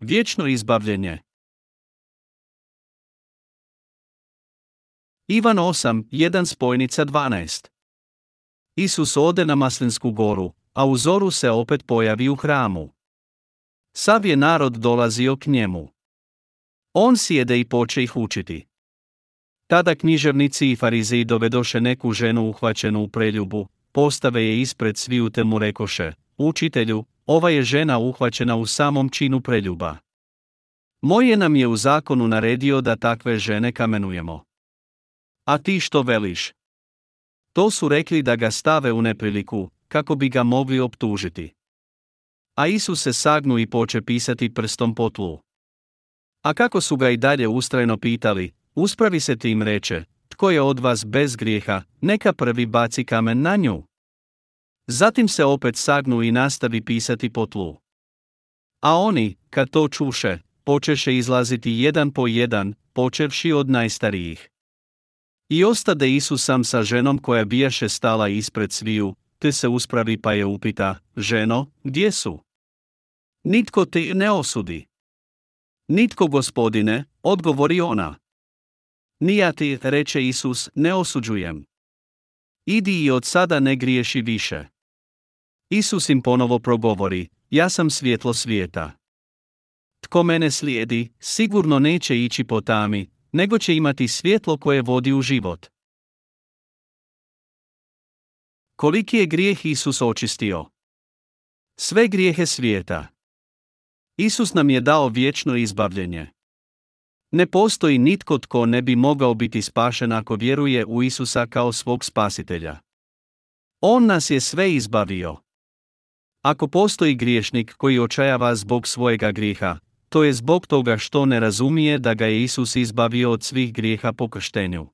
Vječno izbavljenje. Ivan 8, 1 spojnica 12. Isus ode na Maslinsku goru, a u zoru se opet pojavi u hramu. Sav je narod dolazio k njemu. On sjede i poče ih učiti. Tada književnici i farizeji dovedoše neku ženu uhvaćenu u preljubu, postave je ispred sviju te mu rekoše, učitelju, ova je žena uhvaćena u samom činu preljuba. Moje nam je u zakonu naredio da takve žene kamenujemo. A ti što veliš? To su rekli da ga stave u nepriliku, kako bi ga mogli optužiti. A Isus se sagnu i poče pisati prstom po tlu. A kako su ga i dalje ustrajno pitali, uspravi se ti im reče, tko je od vas bez grijeha, neka prvi baci kamen na nju. Zatim se opet sagnu i nastavi pisati po tlu. A oni, kad to čuše, počeše izlaziti jedan po jedan, počevši od najstarijih. I ostade Isus sam sa ženom koja bijaše stala ispred sviju, te se uspravi pa je upita, ženo, gdje su? Nitko te ne osudi. Nitko gospodine, odgovori ona. Nija ti, reče Isus, ne osuđujem. Idi i od sada ne griješi više. Isus im ponovo progovori, ja sam svjetlo svijeta. Tko mene slijedi, sigurno neće ići po tami, nego će imati svjetlo koje vodi u život. Koliki je grijeh Isus očistio? Sve grijehe svijeta. Isus nam je dao vječno izbavljenje. Ne postoji nitko tko ne bi mogao biti spašen ako vjeruje u Isusa kao svog spasitelja. On nas je sve izbavio. Ako postoji griješnik koji očajava zbog svojega grijeha, to je zbog toga što ne razumije da ga je Isus izbavio od svih grijeha po krštenju.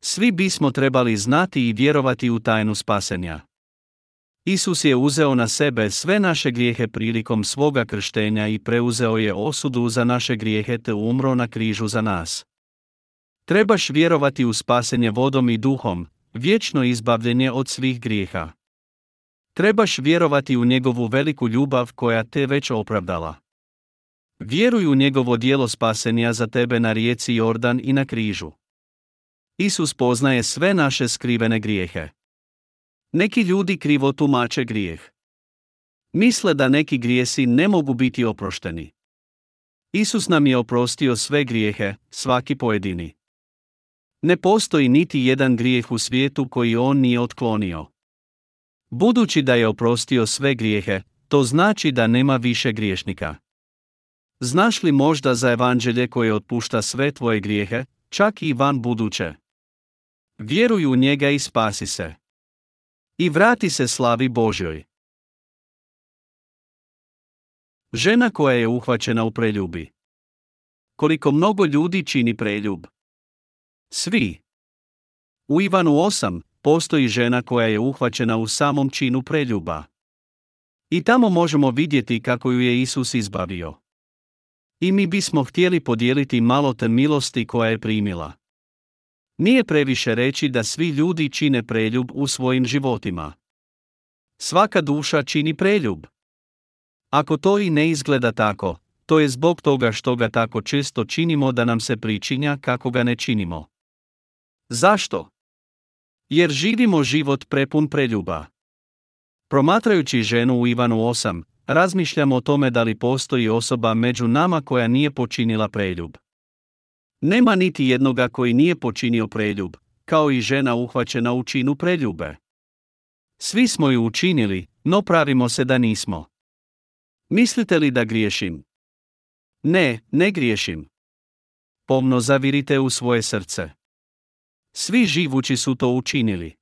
Svi bismo trebali znati i vjerovati u tajnu spasenja. Isus je uzeo na sebe sve naše grijehe prilikom svoga krštenja i preuzeo je osudu za naše grijehe te umro na križu za nas. Trebaš vjerovati u spasenje vodom i duhom, vječno izbavljenje od svih grijeha. Trebaš vjerovati u njegovu veliku ljubav koja te već opravdala. Vjeruj u njegovo dijelo spasenja za tebe na rijeci Jordan i na križu. Isus poznaje sve naše skrivene grijehe. Neki ljudi krivo tumače grijeh. Misle da neki grijesi ne mogu biti oprošteni. Isus nam je oprostio sve grijehe, svaki pojedini. Ne postoji niti jedan grijeh u svijetu koji on nije otklonio. Budući da je oprostio sve grijehe, to znači da nema više griješnika. Znaš li možda za evanđelje koje otpušta sve tvoje grijehe, čak i van buduće? Vjeruj u njega i spasi se. I vrati se slavi Božjoj. Žena koja je uhvaćena u preljubi. Koliko mnogo ljudi čini preljub? Svi. U Ivanu 8 postoji žena koja je uhvaćena u samom činu preljuba. I tamo možemo vidjeti kako ju je Isus izbavio. I mi bismo htjeli podijeliti malo te milosti koja je primila. Nije previše reći da svi ljudi čine preljub u svojim životima. Svaka duša čini preljub. Ako to i ne izgleda tako, to je zbog toga što ga tako često činimo da nam se pričinja kako ga ne činimo. Zašto? Jer živimo život prepun preljuba. Promatrajući ženu u Ivanu 8, razmišljamo o tome da li postoji osoba među nama koja nije počinila preljub. Nema niti jednoga koji nije počinio preljub, kao i žena uhvaćena u činu preljube. Svi smo ju učinili, no pravimo se da nismo. Mislite li da griješim? Ne, ne griješim. Pomno zavirite u svoje srce. Svi živući su to učinili.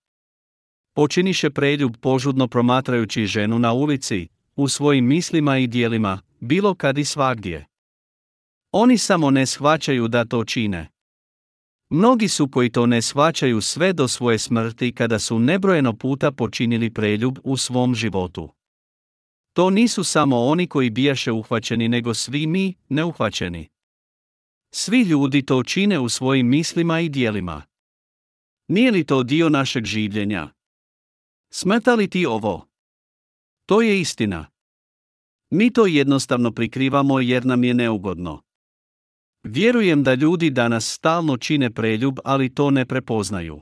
Počiniše preljub požudno promatrajući ženu na ulici, u svojim mislima i dijelima, bilo kad i svagdje. Oni samo ne shvaćaju da to čine. Mnogi su koji to ne shvaćaju sve do svoje smrti kada su nebrojeno puta počinili preljub u svom životu. To nisu samo oni koji bijaše uhvaćeni nego svi mi, neuhvaćeni. Svi ljudi to čine u svojim mislima i dijelima. Nije li to dio našeg življenja? Smeta li ti ovo? To je istina. Mi to jednostavno prikrivamo jer nam je neugodno. Vjerujem da ljudi danas stalno čine preljub, ali to ne prepoznaju.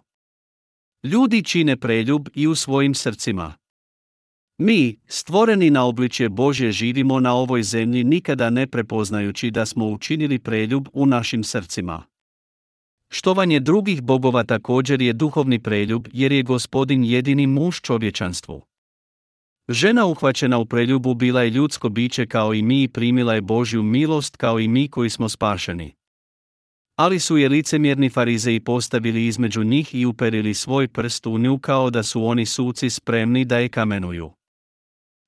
Ljudi čine preljub i u svojim srcima. Mi, stvoreni na obličje Božje, živimo na ovoj zemlji nikada ne prepoznajući da smo učinili preljub u našim srcima. Štovanje drugih bogova također je duhovni preljub jer je gospodin jedini muž čovječanstvu. Žena uhvaćena u preljubu bila je ljudsko biće kao i mi i primila je Božju milost kao i mi koji smo spašeni. Ali su je licemjerni farizeji postavili između njih i uperili svoj prst u nju kao da su oni suci spremni da je kamenuju.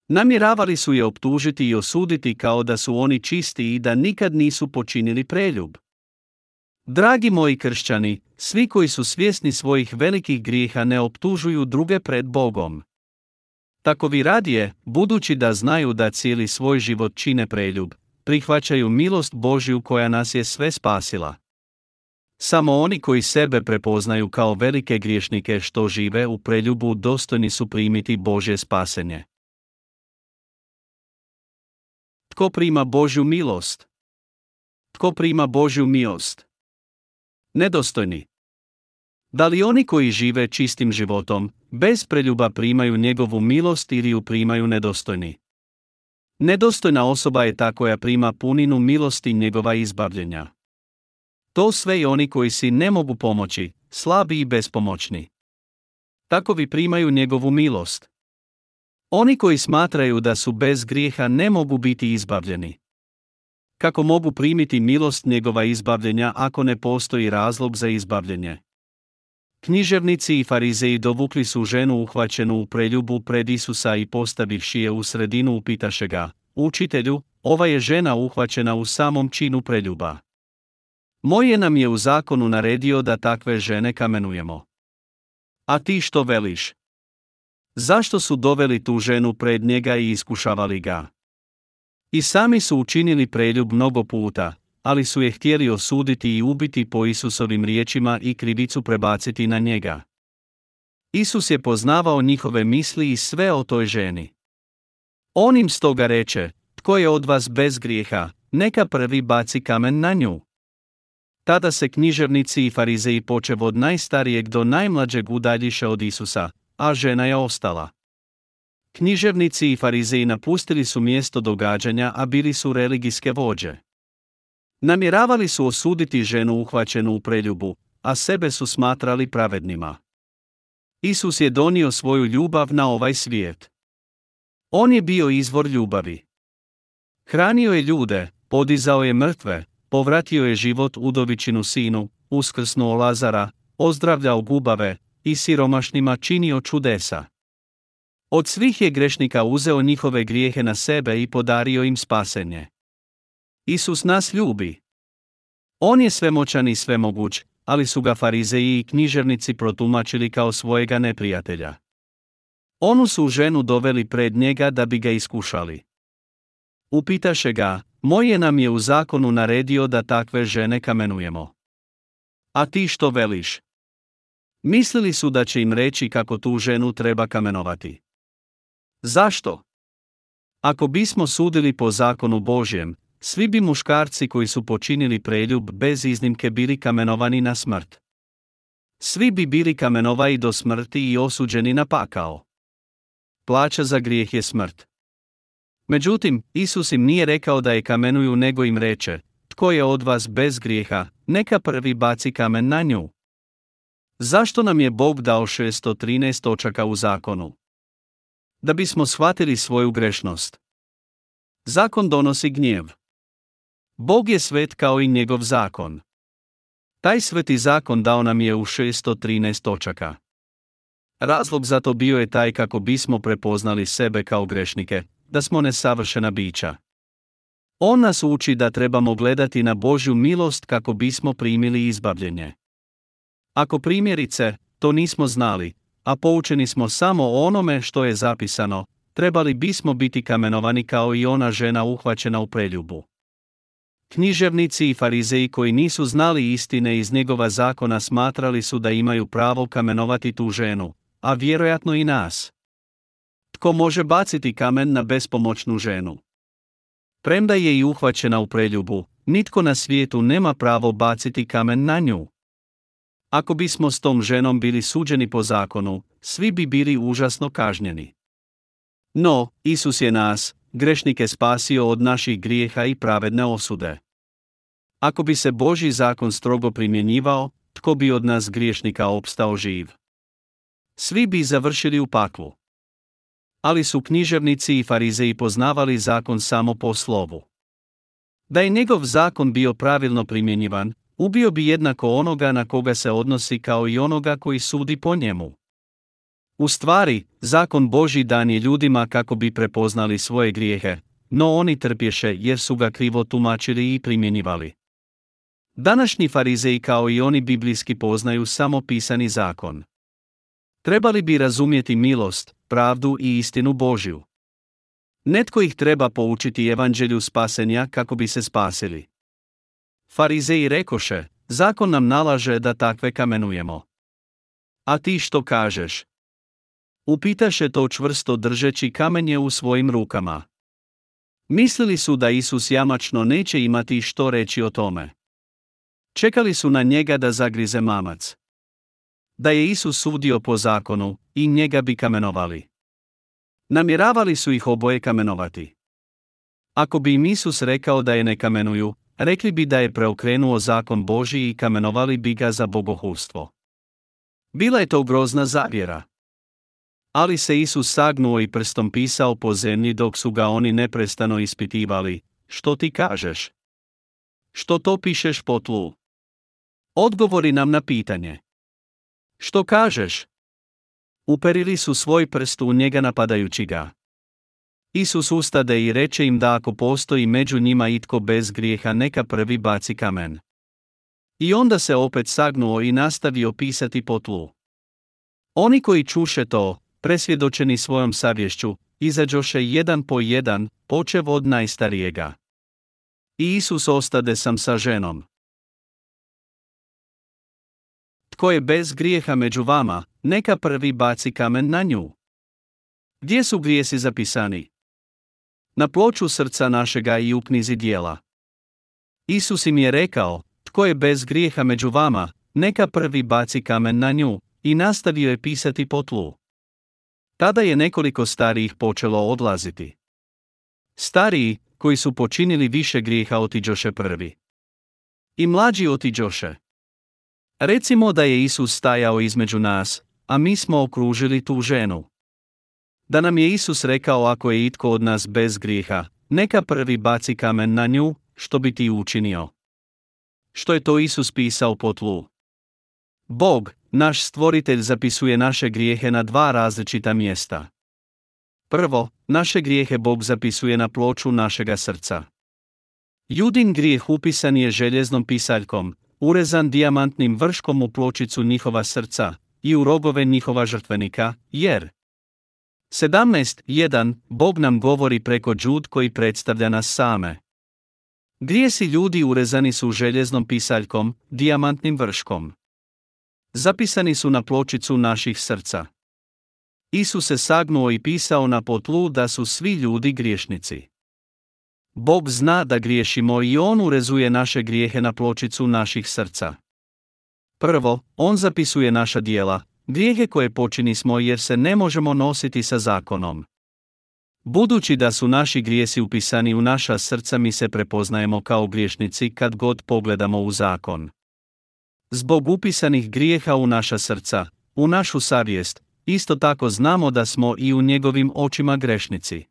Namjeravali su je optužiti i osuditi kao da su oni čisti i da nikad nisu počinili preljub. Dragi moji kršćani, svi koji su svjesni svojih velikih grijeha ne optužuju druge pred Bogom. Tako vi radije, budući da znaju da cijeli svoj život čine preljub, prihvaćaju milost Božju koja nas je sve spasila. Samo oni koji sebe prepoznaju kao velike griješnike što žive u preljubu dostojni su primiti Božje spasenje. Tko prima Božju milost? Tko prima Božju milost? Nedostojni. Da li oni koji žive čistim životom, bez preljuba primaju njegovu milost ili ju primaju nedostojni? Nedostojna osoba je ta koja prima puninu milosti njegova izbavljenja. To sve i oni koji si ne mogu pomoći, slabi i bespomoćni. Takovi primaju njegovu milost. Oni koji smatraju da su bez grijeha ne mogu biti izbavljeni. Kako mogu primiti milost njegova izbavljenja ako ne postoji razlog za izbavljenje? Književnici i farizeji dovukli su ženu uhvaćenu u preljubu pred Isusa i postavivši je u sredinu upitaše ga, učitelju, ova je žena uhvaćena u samom činu preljuba. Moje nam je u zakonu naredio da takve žene kamenujemo. A ti što veliš? Zašto su doveli tu ženu pred njega i iskušavali ga? I sami su učinili preljub mnogo puta, ali su je htjeli osuditi i ubiti po Isusovim riječima i krivicu prebaciti na njega. Isus je poznavao njihove misli i sve o toj ženi. On im stoga reče, tko je od vas bez grijeha, neka prvi baci kamen na nju. Tada se književnici i farizeji počev od najstarijeg do najmlađeg udaljiše od Isusa, a žena je ostala. Književnici i farizeji napustili su mjesto događanja, a bili su religijske vođe. Namjeravali su osuditi ženu uhvaćenu u preljubu, a sebe su smatrali pravednima. Isus je donio svoju ljubav na ovaj svijet. On je bio izvor ljubavi. Hranio je ljude, podizao je mrtve, povratio je život udovičinu sinu, uskrsnuo Lazara, ozdravljao gubave i siromašnima činio čudesa. Od svih je grešnika uzeo njihove grijehe na sebe i podario im spasenje. Isus nas ljubi. On je svemoćan i svemoguć, ali su ga farizeji i književnici protumačili kao svojega neprijatelja. Onu su ženu doveli pred njega da bi ga iskušali. Upitaše ga, moje nam je u zakonu naredio da takve žene kamenujemo. A ti što veliš? Mislili su da će im reći kako tu ženu treba kamenovati. Zašto? Ako bismo sudili po zakonu Božjem, svi bi muškarci koji su počinili preljub bez iznimke bili kamenovani na smrt. Svi bi bili kamenovani do smrti i osuđeni na pakao. Plaća za grijeh je smrt. Međutim, Isus im nije rekao da je kamenuju nego im reče, tko je od vas bez grijeha, neka prvi baci kamen na nju. Zašto nam je Bog dao 613 točaka u zakonu? Da bismo shvatili svoju grešnost. Zakon donosi gnjev. Bog je svet kao i njegov zakon. Taj sveti zakon dao nam je u 613 točaka. Razlog za to bio je taj kako bismo prepoznali sebe kao grešnike, da smo nesavršena bića. On nas uči da trebamo gledati na Božju milost kako bismo primili izbavljenje. Ako primjerice, to nismo znali, a poučeni smo samo onome što je zapisano, trebali bismo biti kamenovani kao i ona žena uhvaćena u preljubu. Književnici i farizeji koji nisu znali istine iz njegova zakona smatrali su da imaju pravo kamenovati tu ženu, a vjerojatno i nas. Tko može baciti kamen na bespomoćnu ženu? Premda je i uhvaćena u preljubu, nitko na svijetu nema pravo baciti kamen na nju. Ako bismo s tom ženom bili suđeni po zakonu, svi bi bili užasno kažnjeni. No, Isus je nas, grešnike spasio od naših grijeha i pravedne osude. Ako bi se Božji zakon strogo primjenjivao, tko bi od nas griješnika opstao živ? Svi bi završili u paklu. Ali su književnici i farizeji poznavali zakon samo po slovu. Da je njegov zakon bio pravilno primjenjivan, ubio bi jednako onoga na koga se odnosi kao i onoga koji sudi po njemu. U stvari, zakon Boži dan je ljudima kako bi prepoznali svoje grijehe, no oni trpješe jer su ga krivo tumačili i primjenjivali. Današnji farizeji kao i oni biblijski poznaju samo pisani zakon. Trebali bi razumjeti milost, pravdu i istinu Božju. Netko ih treba poučiti evanđelju spasenja kako bi se spasili. Farizeji rekoše, zakon nam nalaže da takve kamenujemo. A ti što kažeš? Upitaše to čvrsto držeći kamenje u svojim rukama. Mislili su da Isus jamačno neće imati što reći o tome. Čekali su na njega da zagrize mamac. Da je Isus sudio po zakonu, i njega bi kamenovali. Namjeravali su ih oboje kamenovati. Ako bi im Isus rekao da je ne kamenuju, rekli bi da je preokrenuo zakon Boži i kamenovali bi ga za bogohulstvo. Bila je to grozna zavjera. Ali se Isus sagnuo i prstom pisao po zemlji dok su ga oni neprestano ispitivali, što ti kažeš? Što to pišeš po tlu? Odgovori nam na pitanje. Što kažeš? Uperili su svoj prst u njega napadajući ga. Isus ustade i reče im da ako postoji među njima itko bez grijeha neka prvi baci kamen. I onda se opet sagnuo i nastavio pisati po tlu. Oni koji čuše to, presvjedočeni svojom savješću, izađoše jedan po jedan, počev od najstarijega. I Isus ostade sam sa ženom. Tko je bez grijeha među vama, neka prvi baci kamen na nju. Gdje su grijesi zapisani? Na ploču srca našega i u knjizi dijela. Isus im je rekao, tko je bez grijeha među vama, neka prvi baci kamen na nju, i nastavio je pisati po tlu. Tada je nekoliko starijih počelo odlaziti. Stariji, koji su počinili više grijeha otiđoše prvi. I mlađi otiđoše. Recimo da je Isus stajao između nas, a mi smo okružili tu ženu. Da nam je Isus rekao ako je itko od nas bez grijeha, neka prvi baci kamen na nju, što bi ti učinio. Što je to Isus pisao po tlu? Bog, naš stvoritelj zapisuje naše grijehe na dva različita mjesta. Prvo, naše grijehe Bog zapisuje na ploču našega srca. Judin grijeh upisan je željeznom pisaljkom, urezan dijamantnim vrškom u pločicu njihova srca i u rogove njihova žrtvenika, jer 17.1. Bog nam govori preko džud koji predstavlja nas same. Grijesi ljudi urezani su željeznom pisaljkom, dijamantnim vrškom. Zapisani su na pločicu naših srca. Isus se sagnuo i pisao na potlu da su svi ljudi griješnici. Bog zna da griješimo i On urezuje naše grijehe na pločicu naših srca. Prvo, On zapisuje naša dijela, grijehe koje smo jer se ne možemo nositi sa zakonom. Budući da su naši grijesi upisani u naša srca mi se prepoznajemo kao griješnici kad god pogledamo u zakon. Zbog upisanih grijeha u naša srca, u našu savjest, isto tako znamo da smo i u njegovim očima grešnici.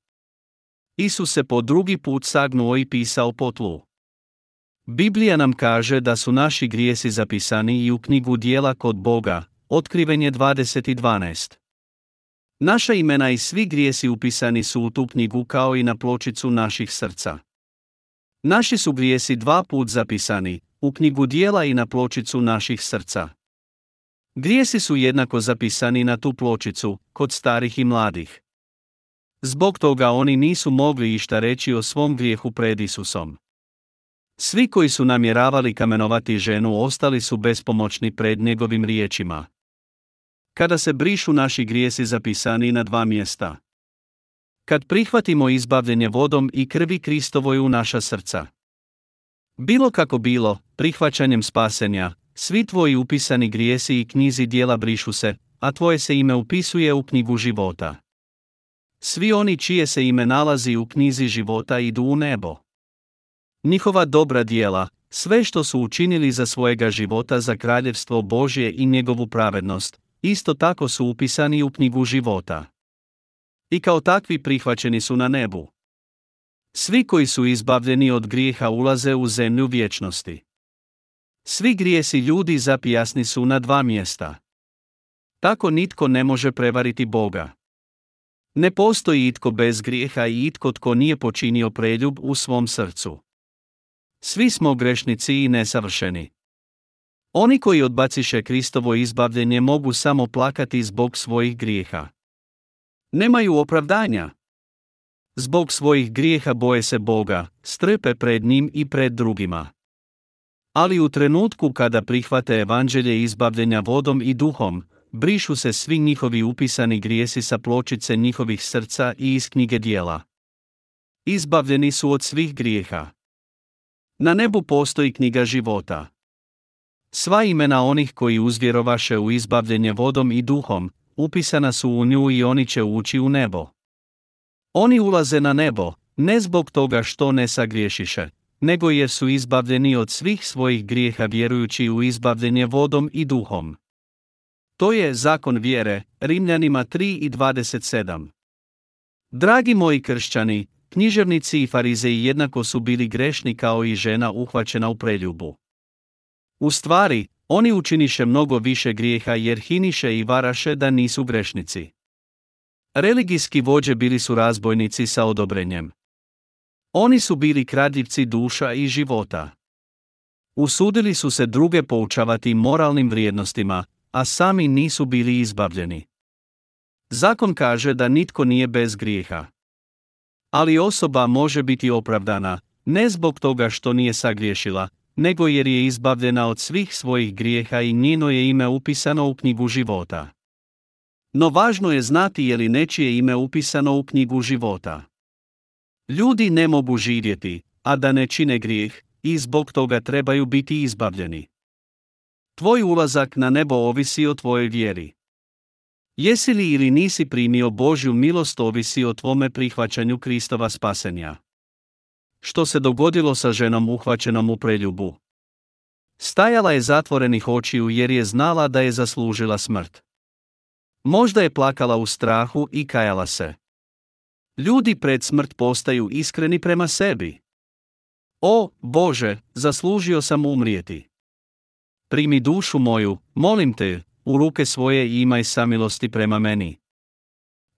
Isus se po drugi put sagnuo i pisao po tlu. Biblija nam kaže da su naši grijesi zapisani i u knjigu dijela kod Boga, otkrivenje 20.12. Naša imena i svi grijesi upisani su u tu knjigu kao i na pločicu naših srca. Naši su grijesi dva put zapisani, u knjigu dijela i na pločicu naših srca. Grijesi su jednako zapisani na tu pločicu, kod starih i mladih. Zbog toga oni nisu mogli išta reći o svom grijehu pred Isusom. Svi koji su namjeravali kamenovati ženu ostali su bespomoćni pred njegovim riječima. Kada se brišu naši grijesi zapisani na dva mjesta. Kad prihvatimo izbavljenje vodom i krvi Kristovoj u naša srca. Bilo kako bilo, prihvaćanjem spasenja, svi tvoji upisani grijesi i knjizi dijela brišu se, a tvoje se ime upisuje u knjigu života. Svi oni čije se ime nalazi u knjizi života idu u nebo. Njihova dobra dijela, sve što su učinili za svojega života za kraljevstvo Božje i njegovu pravednost, isto tako su upisani u knjigu života. I kao takvi prihvaćeni su na nebu. Svi koji su izbavljeni od grijeha ulaze u zemlju vječnosti. Svi grijesi ljudi zapijasni su na dva mjesta. Tako nitko ne može prevariti Boga. Ne postoji itko bez grijeha i itko tko nije počinio preljub u svom srcu. Svi smo grešnici i nesavršeni. Oni koji odbaciše Kristovo izbavljenje mogu samo plakati zbog svojih grijeha. Nemaju opravdanja. Zbog svojih grijeha boje se Boga, strpe pred njim i pred drugima. Ali u trenutku kada prihvate evanđelje izbavljenja vodom i duhom, brišu se svi njihovi upisani grijesi sa pločice njihovih srca i iz knjige dijela. Izbavljeni su od svih grijeha. Na nebu postoji knjiga života. Sva imena onih koji uzvjerovaše u izbavljenje vodom i duhom, upisana su u nju i oni će ući u nebo. Oni ulaze na nebo, ne zbog toga što ne sagriješiše, nego jer su izbavljeni od svih svojih grijeha vjerujući u izbavljenje vodom i duhom. To je zakon vjere, Rimljanima 3 i 27. Dragi moji kršćani, književnici i farizeji jednako su bili grešni kao i žena uhvaćena u preljubu. U stvari, oni učiniše mnogo više grijeha jer hiniše i varaše da nisu grešnici. Religijski vođe bili su razbojnici sa odobrenjem. Oni su bili kradljivci duša i života. Usudili su se druge poučavati moralnim vrijednostima, a sami nisu bili izbavljeni. Zakon kaže da nitko nije bez grijeha. Ali osoba može biti opravdana, ne zbog toga što nije sagriješila, nego jer je izbavljena od svih svojih grijeha i njeno je ime upisano u knjigu života. No važno je znati je li nečije ime upisano u knjigu života. Ljudi ne mogu živjeti, a da ne čine grijeh, i zbog toga trebaju biti izbavljeni. Tvoj ulazak na nebo ovisi o tvojoj vjeri. Jesi li ili nisi primio Božju milost ovisi o tvome prihvaćanju Kristova spasenja. Što se dogodilo sa ženom uhvaćenom u preljubu? Stajala je zatvorenih očiju jer je znala da je zaslužila smrt. Možda je plakala u strahu i kajala se. Ljudi pred smrt postaju iskreni prema sebi. O, Bože, zaslužio sam umrijeti. Primi dušu moju, molim te, u ruke svoje imaj samilosti prema meni.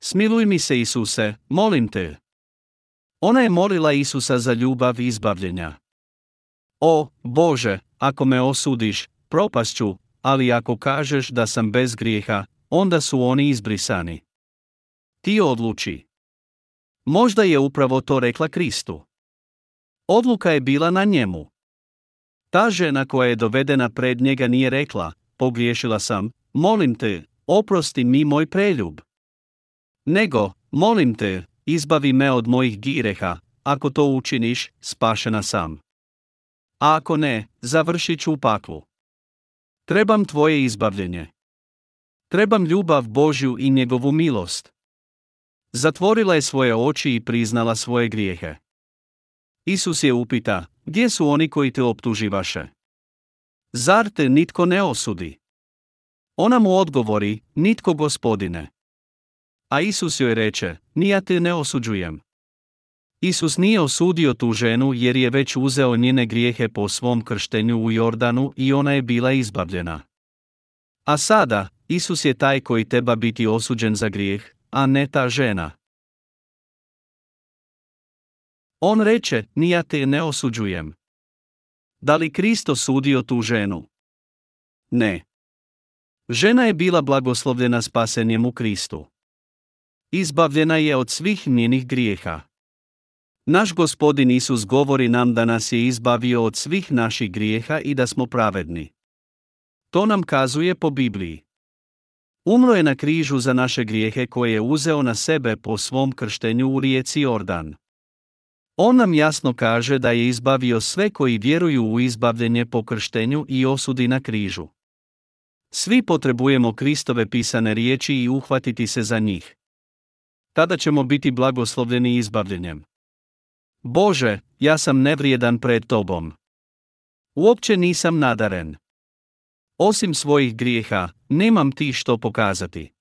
Smiluj mi se Isuse, molim te. Ona je molila Isusa za ljubav i izbavljenja. O, Bože, ako me osudiš, propasću, ali ako kažeš da sam bez grijeha, onda su oni izbrisani. Ti odluči. Možda je upravo to rekla Kristu. Odluka je bila na njemu. Ta žena koja je dovedena pred njega nije rekla, pogriješila sam, molim te, oprosti mi moj preljub. Nego, molim te, izbavi me od mojih gireha, ako to učiniš, spašena sam. A ako ne, završit ću u paklu. Trebam tvoje izbavljenje. Trebam ljubav Božju i njegovu milost. Zatvorila je svoje oči i priznala svoje grijehe. Isus je upita, gdje su oni koji te optuživaše? Zar te nitko ne osudi? Ona mu odgovori, nitko gospodine. A Isus joj reče, nija te ne osuđujem. Isus nije osudio tu ženu jer je već uzeo njene grijehe po svom krštenju u Jordanu i ona je bila izbavljena. A sada, Isus je taj koji treba biti osuđen za grijeh, a ne ta žena. On reče, nija te ne osuđujem. Da li Kristo sudio tu ženu? Ne. Žena je bila blagoslovljena spasenjem u Kristu. Izbavljena je od svih njenih grijeha. Naš gospodin Isus govori nam da nas je izbavio od svih naših grijeha i da smo pravedni. To nam kazuje po Bibliji. Umro je na križu za naše grijehe koje je uzeo na sebe po svom krštenju u rijeci Jordan. On nam jasno kaže da je izbavio sve koji vjeruju u izbavljenje po krštenju i osudi na križu. Svi potrebujemo Kristove pisane riječi i uhvatiti se za njih. Tada ćemo biti blagoslovljeni izbavljenjem. Bože, ja sam nevrijedan pred Tobom. Uopće nisam nadaren. Osim svojih grijeha, nemam ti što pokazati.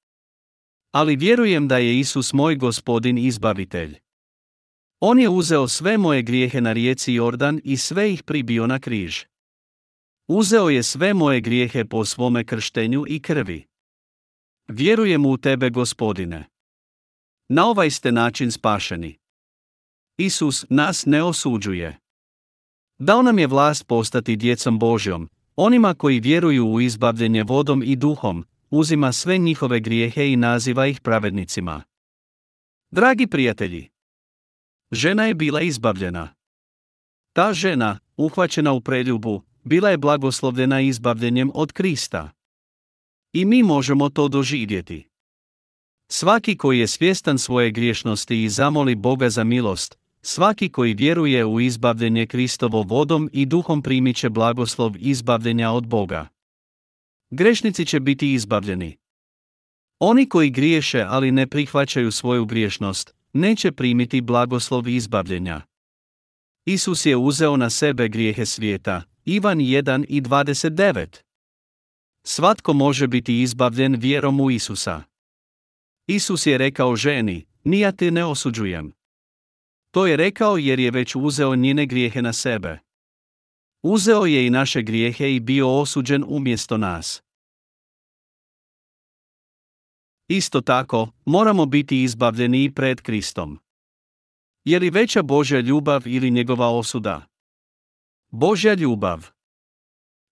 Ali vjerujem da je Isus moj gospodin izbavitelj. On je uzeo sve moje grijehe na rijeci Jordan i sve ih pribio na križ. Uzeo je sve moje grijehe po svome krštenju i krvi. Vjerujem u tebe, gospodine. Na ovaj ste način spašeni. Isus nas ne osuđuje. Dao nam je vlast postati djecom Božjom, onima koji vjeruju u izbavljenje vodom i duhom, uzima sve njihove grijehe i naziva ih pravednicima. Dragi prijatelji, žena je bila izbavljena. Ta žena, uhvaćena u preljubu, bila je blagoslovljena izbavljenjem od Krista. I mi možemo to doživjeti. Svaki koji je svjestan svoje griješnosti i zamoli Boga za milost, svaki koji vjeruje u izbavljenje Kristovo vodom i duhom primit će blagoslov izbavljenja od Boga. Grešnici će biti izbavljeni. Oni koji griješe ali ne prihvaćaju svoju griješnost, neće primiti blagoslov izbavljenja. Isus je uzeo na sebe grijehe svijeta, Ivan 1 i 29. Svatko može biti izbavljen vjerom u Isusa. Isus je rekao ženi, nija te ne osuđujem. To je rekao jer je već uzeo njene grijehe na sebe. Uzeo je i naše grijehe i bio osuđen umjesto nas. Isto tako, moramo biti izbavljeni i pred Kristom. Je li veća Božja ljubav ili njegova osuda? Božja ljubav.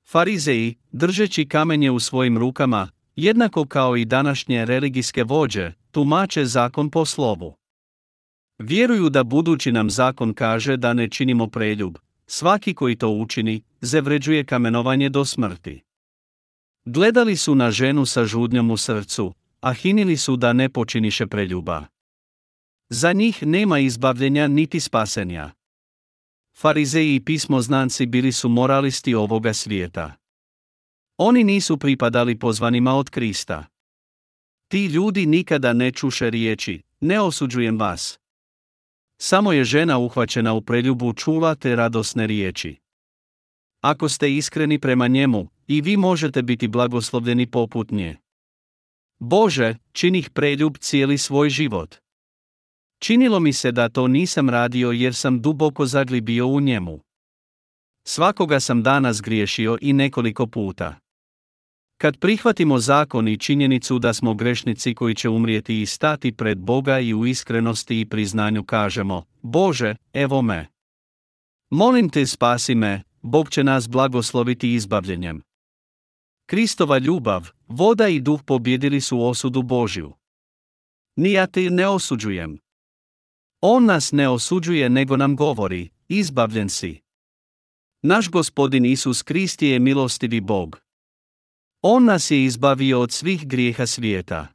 Farizeji, držeći kamenje u svojim rukama, jednako kao i današnje religijske vođe, tumače zakon po slovu. Vjeruju da budući nam zakon kaže da ne činimo preljub, svaki koji to učini, zavređuje kamenovanje do smrti. Gledali su na ženu sa žudnjom u srcu, a hinili su da ne počiniše preljuba. Za njih nema izbavljenja niti spasenja. Farizeji i pismoznanci bili su moralisti ovoga svijeta. Oni nisu pripadali pozvanima od Krista. Ti ljudi nikada ne čuše riječi, ne osuđujem vas. Samo je žena uhvaćena u preljubu čula te radosne riječi. Ako ste iskreni prema njemu, i vi možete biti blagoslovljeni poput nje. Bože, činih preljub cijeli svoj život. Činilo mi se da to nisam radio jer sam duboko zaglibio u njemu. Svakoga sam danas griješio i nekoliko puta. Kad prihvatimo zakon i činjenicu da smo grešnici koji će umrijeti i stati pred Boga i u iskrenosti i priznanju kažemo, Bože, evo me. Molim te spasi me, Bog će nas blagosloviti izbavljenjem. Kristova ljubav, voda i duh pobjedili su osudu Božju. Ni ja te ne osuđujem. On nas ne osuđuje nego nam govori, izbavljen si. Naš gospodin Isus Krist je milostivi Bog. On nas je izbavio od svih grijeha svijeta.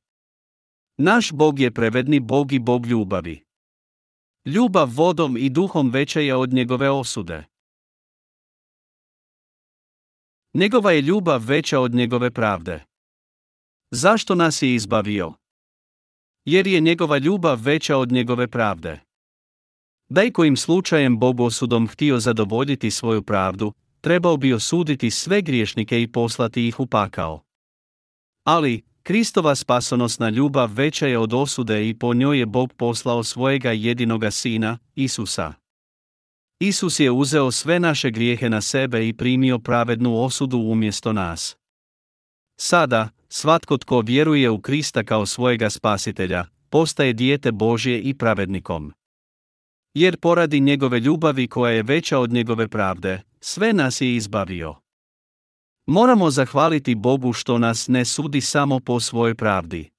Naš Bog je prevedni Bog i Bog ljubavi. Ljubav vodom i duhom veća je od njegove osude. Njegova je ljubav veća od njegove pravde. Zašto nas je izbavio? Jer je njegova ljubav veća od njegove pravde. Da kojim slučajem Bog osudom htio zadovoljiti svoju pravdu, trebao bi osuditi sve griješnike i poslati ih u pakao. Ali, Kristova spasonosna ljubav veća je od osude i po njoj je Bog poslao svojega jedinoga sina, Isusa. Isus je uzeo sve naše grijehe na sebe i primio pravednu osudu umjesto nas. Sada, svatko tko vjeruje u Krista kao svojega spasitelja, postaje dijete Božje i pravednikom. Jer poradi njegove ljubavi koja je veća od njegove pravde, sve nas je izbavio. Moramo zahvaliti Bogu što nas ne sudi samo po svojoj pravdi.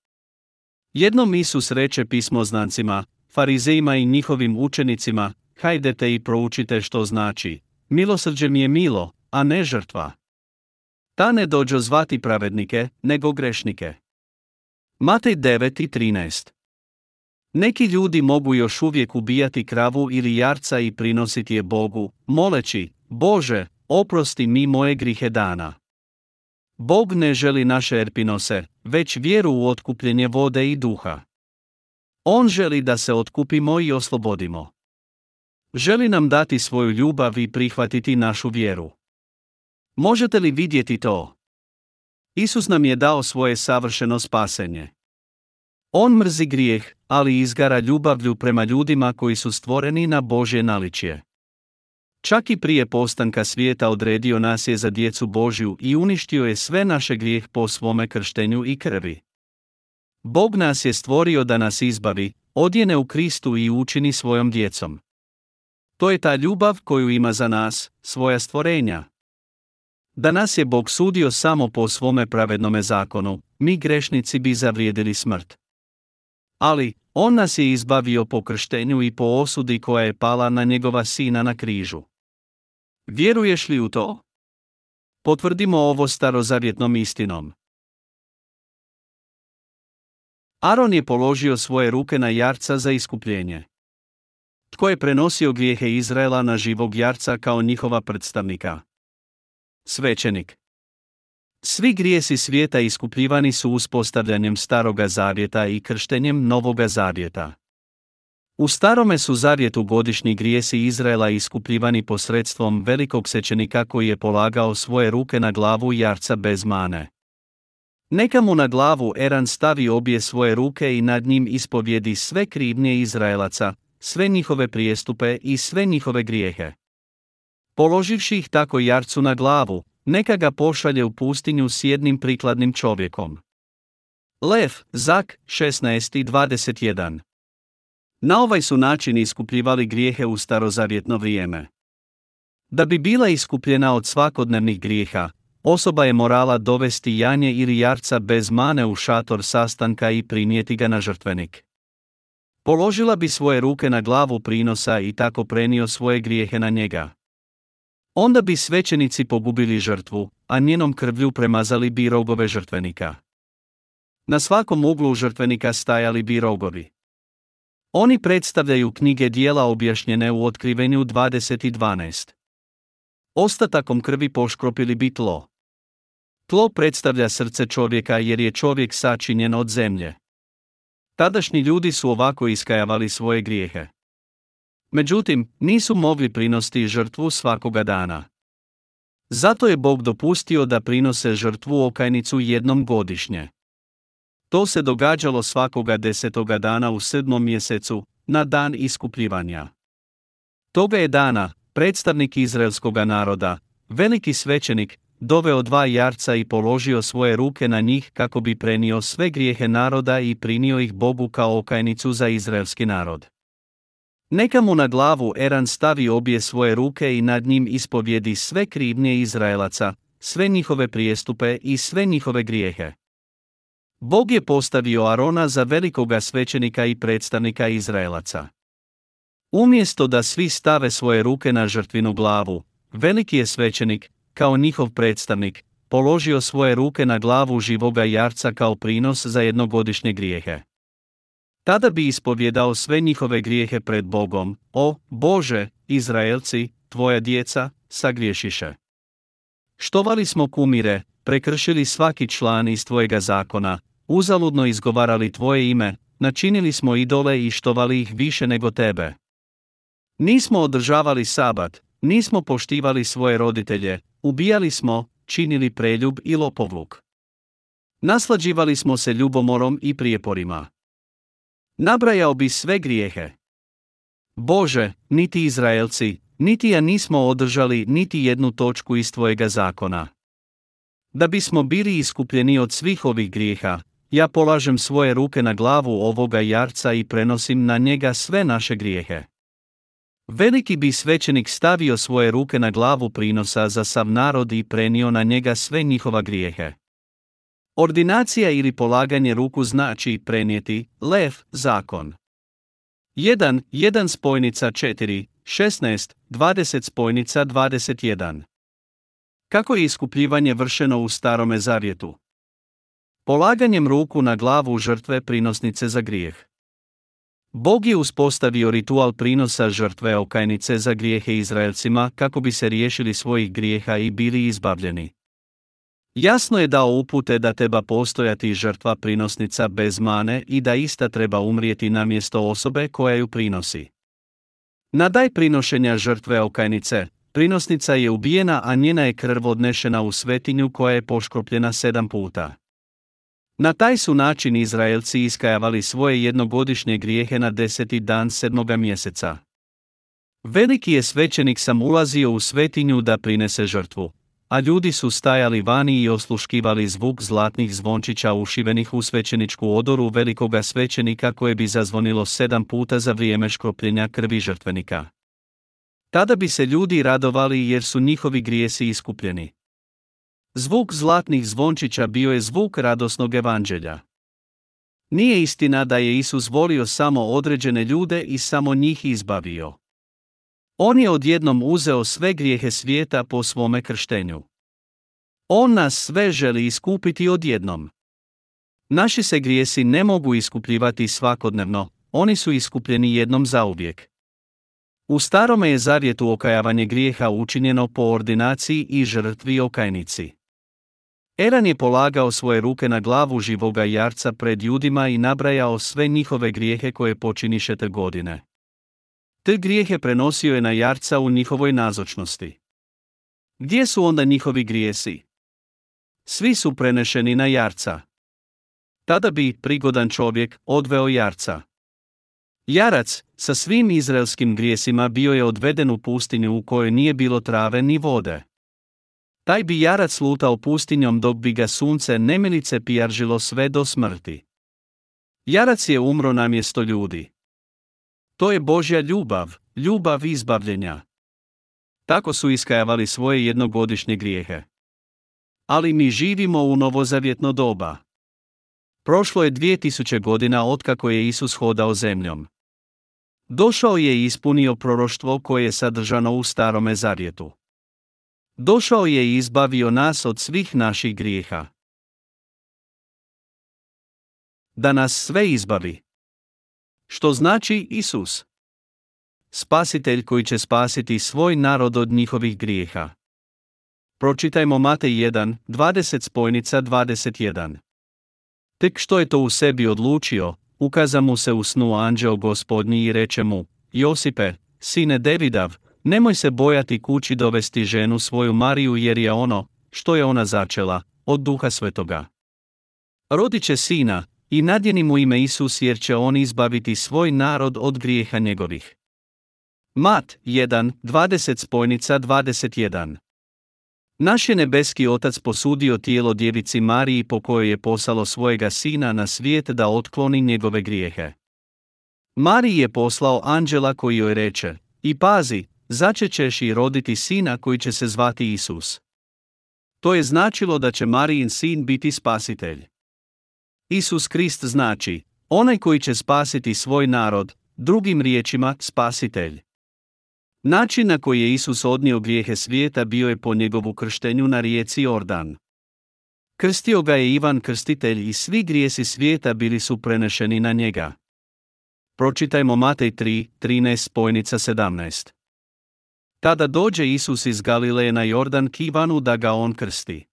Jednom Isus reče pismoznancima, farizejima i njihovim učenicima, hajdete i proučite što znači, milosrđe mi je milo, a ne žrtva. Ta ne dođo zvati pravednike, nego grešnike. Matej 9 i 13 Neki ljudi mogu još uvijek ubijati kravu ili jarca i prinositi je Bogu, moleći, Bože, oprosti mi moje grihe dana. Bog ne želi naše erpinose, već vjeru u otkupljenje vode i duha. On želi da se otkupimo i oslobodimo. Želi nam dati svoju ljubav i prihvatiti našu vjeru. Možete li vidjeti to? Isus nam je dao svoje savršeno spasenje. On mrzi grijeh, ali izgara ljubavlju prema ljudima koji su stvoreni na Božje naličje. Čak i prije postanka svijeta odredio nas je za djecu Božju i uništio je sve naše grijeh po svome krštenju i krvi. Bog nas je stvorio da nas izbavi, odjene u Kristu i učini svojom djecom. To je ta ljubav koju ima za nas, svoja stvorenja. Da nas je Bog sudio samo po svome pravednome zakonu, mi grešnici bi zavrijedili smrt. Ali, On nas je izbavio po krštenju i po osudi koja je pala na njegova sina na križu. Vjeruješ li u to? Potvrdimo ovo starozavjetnom istinom. Aron je položio svoje ruke na jarca za iskupljenje. Tko je prenosio grijehe Izraela na živog jarca kao njihova predstavnika? Svećenik. Svi grijesi svijeta iskupljivani su uspostavljanjem staroga zavjeta i krštenjem novoga zavjeta. U starome su zavjetu godišnji grijesi Izraela iskupljivani posredstvom velikog sečenika koji je polagao svoje ruke na glavu jarca bez mane. Neka mu na glavu Eran stavi obje svoje ruke i nad njim ispovjedi sve krivnje Izraelaca, sve njihove prijestupe i sve njihove grijehe. Položivši ih tako jarcu na glavu, neka ga pošalje u pustinju s jednim prikladnim čovjekom. Lev, Zak, 16 i 21 Na ovaj su način iskupljivali grijehe u starozavjetno vrijeme. Da bi bila iskupljena od svakodnevnih grijeha, osoba je morala dovesti janje ili jarca bez mane u šator sastanka i prinijeti ga na žrtvenik. Položila bi svoje ruke na glavu prinosa i tako prenio svoje grijehe na njega. Onda bi svećenici pogubili žrtvu, a njenom krvlju premazali bi rogove žrtvenika. Na svakom uglu žrtvenika stajali bi rogovi. Oni predstavljaju knjige dijela objašnjene u otkrivenju 2012. Ostatakom krvi poškropili bi tlo. Tlo predstavlja srce čovjeka jer je čovjek sačinjen od zemlje. Tadašnji ljudi su ovako iskajavali svoje grijehe. Međutim, nisu mogli prinosti žrtvu svakoga dana. Zato je Bog dopustio da prinose žrtvu okajnicu jednom godišnje. To se događalo svakoga desetoga dana u sedmom mjesecu, na dan iskupljivanja. Toga je dana, predstavnik izraelskoga naroda, veliki svećenik, doveo dva jarca i položio svoje ruke na njih kako bi prenio sve grijehe naroda i prinio ih Bogu kao okajnicu za izraelski narod. Neka mu na glavu Eran stavi obje svoje ruke i nad njim ispovjedi sve krivnje Izraelaca, sve njihove prijestupe i sve njihove grijehe. Bog je postavio Arona za velikoga svećenika i predstavnika Izraelaca. Umjesto da svi stave svoje ruke na žrtvinu glavu, veliki je svećenik, kao njihov predstavnik, položio svoje ruke na glavu živoga jarca kao prinos za jednogodišnje grijehe. Tada bi ispovjedao sve njihove grijehe pred Bogom, o, Bože, Izraelci, tvoja djeca, sagriješiše. Štovali smo kumire, prekršili svaki član iz tvojega zakona, uzaludno izgovarali tvoje ime, načinili smo idole i štovali ih više nego tebe. Nismo održavali sabat, nismo poštivali svoje roditelje, ubijali smo, činili preljub i lopovluk. Naslađivali smo se ljubomorom i prijeporima. Nabrajao bi sve grijehe. Bože, niti Izraelci, niti ja nismo održali niti jednu točku iz Tvojega zakona. Da bismo bili iskupljeni od svih ovih grijeha, ja polažem svoje ruke na glavu ovoga jarca i prenosim na njega sve naše grijehe. Veliki bi svećenik stavio svoje ruke na glavu prinosa za sav narod i prenio na njega sve njihova grijehe. Ordinacija ili polaganje ruku znači prenijeti, lev, zakon. 1. 1 spojnica 4, 16, 20 spojnica 21. Kako je iskupljivanje vršeno u starome zavjetu? Polaganjem ruku na glavu žrtve prinosnice za grijeh. Bog je uspostavio ritual prinosa žrtve okajnice za grijehe Izraelcima kako bi se riješili svojih grijeha i bili izbavljeni. Jasno je dao upute da treba postojati žrtva prinosnica bez mane i da ista treba umrijeti na mjesto osobe koja ju prinosi. Na daj prinošenja žrtve okajnice, prinosnica je ubijena a njena je krv odnešena u svetinju koja je poškropljena sedam puta. Na taj su način Izraelci iskajavali svoje jednogodišnje grijehe na deseti dan sedmoga mjeseca. Veliki je svećenik sam ulazio u svetinju da prinese žrtvu, a ljudi su stajali vani i osluškivali zvuk zlatnih zvončića ušivenih u svećeničku odoru velikoga svećenika koje bi zazvonilo sedam puta za vrijeme škropljenja krvi žrtvenika. Tada bi se ljudi radovali jer su njihovi grijesi iskupljeni. Zvuk zlatnih zvončića bio je zvuk radosnog evanđelja. Nije istina da je Isus volio samo određene ljude i samo njih izbavio. On je odjednom uzeo sve grijehe svijeta po svome krštenju. On nas sve želi iskupiti odjednom. Naši se grijesi ne mogu iskupljivati svakodnevno, oni su iskupljeni jednom zauvijek. U starome je zavjetu okajavanje grijeha učinjeno po ordinaciji i žrtvi okajnici. Eran je polagao svoje ruke na glavu živoga jarca pred ljudima i nabrajao sve njihove grijehe koje počiniše te godine. Te grijehe prenosio je na jarca u njihovoj nazočnosti. Gdje su onda njihovi grijesi? Svi su prenešeni na jarca. Tada bi prigodan čovjek odveo jarca. Jarac, sa svim izraelskim grijesima bio je odveden u pustinju u kojoj nije bilo trave ni vode. Taj bi jarac lutao pustinjom dok bi ga sunce nemilice pijaržilo sve do smrti. Jarac je umro na mjesto ljudi. To je Božja ljubav, ljubav izbavljenja. Tako su iskajavali svoje jednogodišnje grijehe. Ali mi živimo u novozavjetno doba. Prošlo je 2000 godina otkako je Isus hodao zemljom. Došao je i ispunio proroštvo koje je sadržano u starome zavjetu. Došao je i izbavio nas od svih naših grijeha. Da nas sve izbavi. Što znači Isus? Spasitelj koji će spasiti svoj narod od njihovih grijeha. Pročitajmo Matej 1, 20 spojnica 21. Tek što je to u sebi odlučio, ukaza mu se u snu anđeo gospodnji i reče mu, Josipe, sine Davidav, nemoj se bojati kući dovesti ženu svoju Mariju jer je ono, što je ona začela, od duha svetoga. Rodit će sina, i nadjeni mu ime Isus jer će on izbaviti svoj narod od grijeha njegovih. Mat 1, 20 spojnica 21 Naš je nebeski otac posudio tijelo djevici Mariji po kojoj je poslalo svojega sina na svijet da otkloni njegove grijehe. Mariji je poslao anđela koji joj reče, i pazi, začećeš i roditi sina koji će se zvati Isus. To je značilo da će Marijin sin biti spasitelj. Isus Krist znači, onaj koji će spasiti svoj narod, drugim riječima, spasitelj. Način na koji je Isus odnio grijehe svijeta bio je po njegovu krštenju na rijeci Jordan. Krstio ga je Ivan Krstitelj i svi grijesi svijeta bili su prenešeni na njega. Pročitajmo Matej 3, 13 spojnica 17. Tada dođe Isus iz Galileje na Jordan k Ivanu da ga on krsti.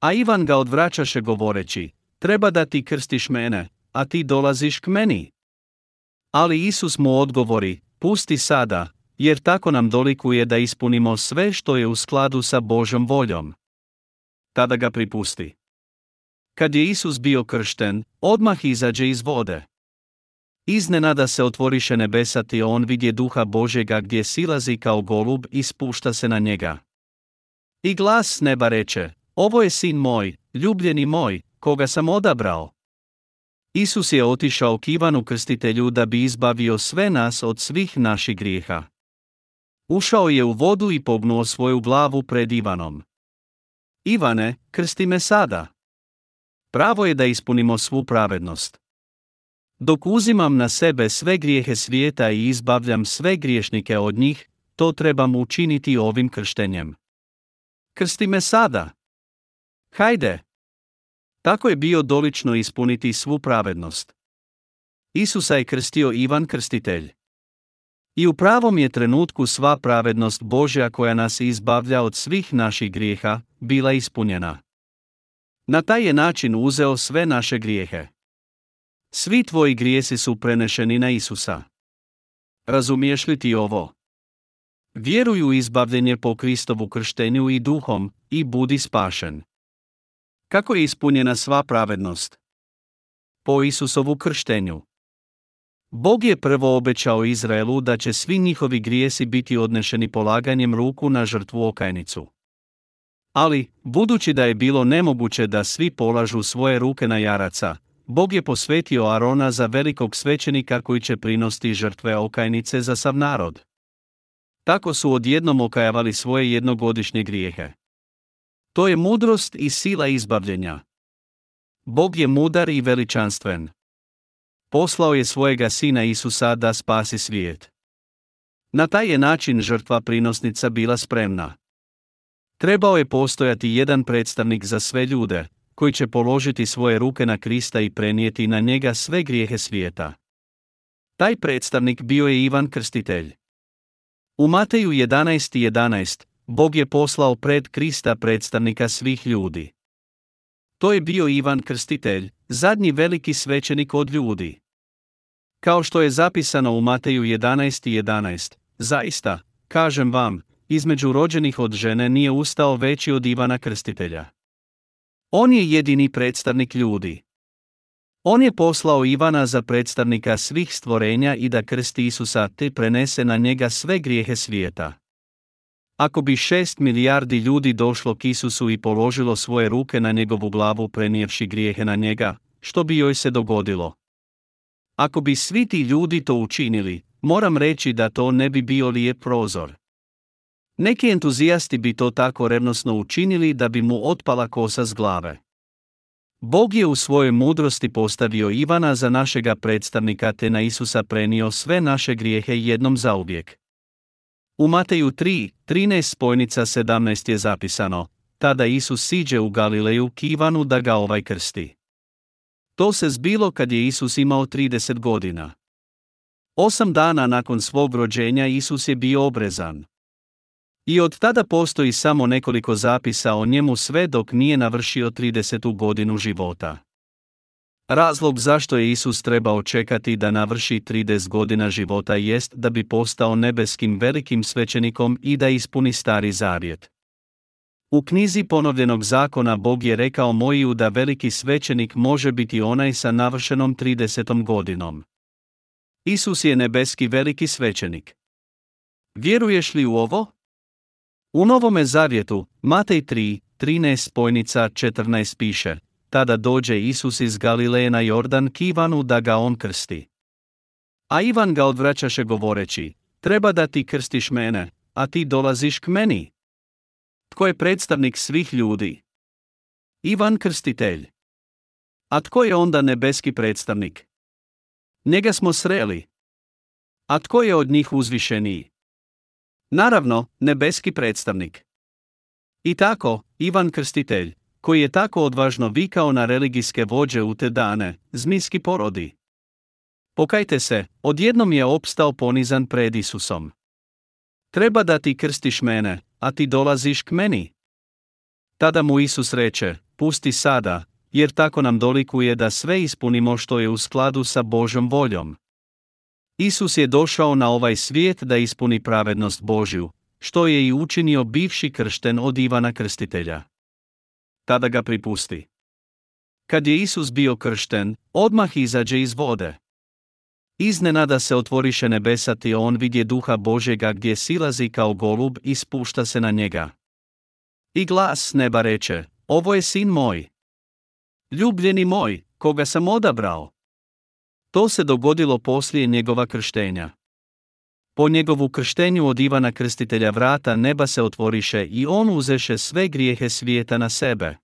A Ivan ga odvraćaše govoreći, treba da ti krstiš mene, a ti dolaziš k meni. Ali Isus mu odgovori, pusti sada, jer tako nam dolikuje da ispunimo sve što je u skladu sa Božom voljom. Tada ga pripusti. Kad je Isus bio kršten, odmah izađe iz vode. Iznenada se otvoriše nebesa i on vidje duha Božega gdje silazi kao golub i spušta se na njega. I glas neba reče, ovo je sin moj, ljubljeni moj, koga sam odabrao. Isus je otišao k Ivanu krstitelju da bi izbavio sve nas od svih naših grijeha. Ušao je u vodu i pognuo svoju glavu pred Ivanom. Ivane, krsti me sada. Pravo je da ispunimo svu pravednost. Dok uzimam na sebe sve grijehe svijeta i izbavljam sve griješnike od njih, to trebam učiniti ovim krštenjem. Krsti me sada. Hajde. Tako je bio dolično ispuniti svu pravednost. Isusa je krstio Ivan Krstitelj. I u pravom je trenutku sva pravednost Božja koja nas izbavlja od svih naših grijeha, bila ispunjena. Na taj je način uzeo sve naše grijehe. Svi tvoji grijesi su prenešeni na Isusa. Razumiješ li ti ovo? Vjeruj u izbavljenje po Kristovu krštenju i duhom, i budi spašen. Kako je ispunjena sva pravednost? Po Isusovu krštenju. Bog je prvo obećao Izraelu da će svi njihovi grijesi biti odnešeni polaganjem ruku na žrtvu okajnicu. Ali, budući da je bilo nemoguće da svi polažu svoje ruke na jaraca, Bog je posvetio Arona za velikog svećenika koji će prinosti žrtve okajnice za sav narod. Tako su odjednom okajavali svoje jednogodišnje grijehe. To je mudrost i sila izbavljenja. Bog je mudar i veličanstven. Poslao je svojega sina Isusa da spasi svijet. Na taj je način žrtva prinosnica bila spremna. Trebao je postojati jedan predstavnik za sve ljude, koji će položiti svoje ruke na Krista i prenijeti na njega sve grijehe svijeta. Taj predstavnik bio je Ivan Krstitelj. U Mateju 11.11. 11, Bog je poslao pred Krista predstavnika svih ljudi. To je bio Ivan Krstitelj, zadnji veliki svećenik od ljudi. Kao što je zapisano u Mateju 11.11, 11, zaista, kažem vam, između rođenih od žene nije ustao veći od Ivana Krstitelja. On je jedini predstavnik ljudi. On je poslao Ivana za predstavnika svih stvorenja i da krsti Isusa te prenese na njega sve grijehe svijeta. Ako bi šest milijardi ljudi došlo k Isusu i položilo svoje ruke na njegovu glavu prenijevši grijehe na njega, što bi joj se dogodilo? Ako bi svi ti ljudi to učinili, moram reći da to ne bi bio lijep prozor. Neki entuzijasti bi to tako revnosno učinili da bi mu otpala kosa s glave. Bog je u svojoj mudrosti postavio Ivana za našega predstavnika te na Isusa prenio sve naše grijehe jednom zauvijek. U Mateju 3, 13 spojnica 17 je zapisano, tada Isus siđe u Galileju k Ivanu da ga ovaj krsti. To se zbilo kad je Isus imao 30 godina. Osam dana nakon svog rođenja Isus je bio obrezan. I od tada postoji samo nekoliko zapisa o njemu sve dok nije navršio 30. godinu života. Razlog zašto je Isus trebao čekati da navrši 30 godina života jest da bi postao nebeskim velikim svećenikom i da ispuni stari zavjet. U knjizi ponovljenog zakona Bog je rekao Mojiju da veliki svećenik može biti onaj sa navršenom 30. godinom. Isus je nebeski veliki svećenik. Vjeruješ li u ovo? U Novome Zavjetu, Matej 3, 13 spojnica 14 piše, tada dođe Isus iz Galileje na Jordan k Ivanu da ga on krsti. A Ivan ga odvraćaše govoreći, treba da ti krstiš mene, a ti dolaziš k meni. Tko je predstavnik svih ljudi? Ivan Krstitelj. A tko je onda nebeski predstavnik? Njega smo sreli. A tko je od njih uzvišeniji? Naravno, nebeski predstavnik. I tako, Ivan Krstitelj, koji je tako odvažno vikao na religijske vođe u te dane, zmijski porodi. Pokajte se, odjednom je opstao ponizan pred Isusom. Treba da ti krstiš mene, a ti dolaziš k meni. Tada mu Isus reče, pusti sada, jer tako nam dolikuje da sve ispunimo što je u skladu sa Božom voljom. Isus je došao na ovaj svijet da ispuni pravednost Božju, što je i učinio bivši kršten od Ivana Krstitelja. Tada ga pripusti. Kad je Isus bio kršten, odmah izađe iz vode. Iznenada se otvoriše nebesa te on vidje duha Božega gdje silazi kao golub i spušta se na njega. I glas neba reče, ovo je sin moj. Ljubljeni moj, koga sam odabrao. To se dogodilo poslije njegova krštenja. Po njegovu krštenju od Ivana Krstitelja vrata neba se otvoriše i on uzeše sve grijehe svijeta na sebe.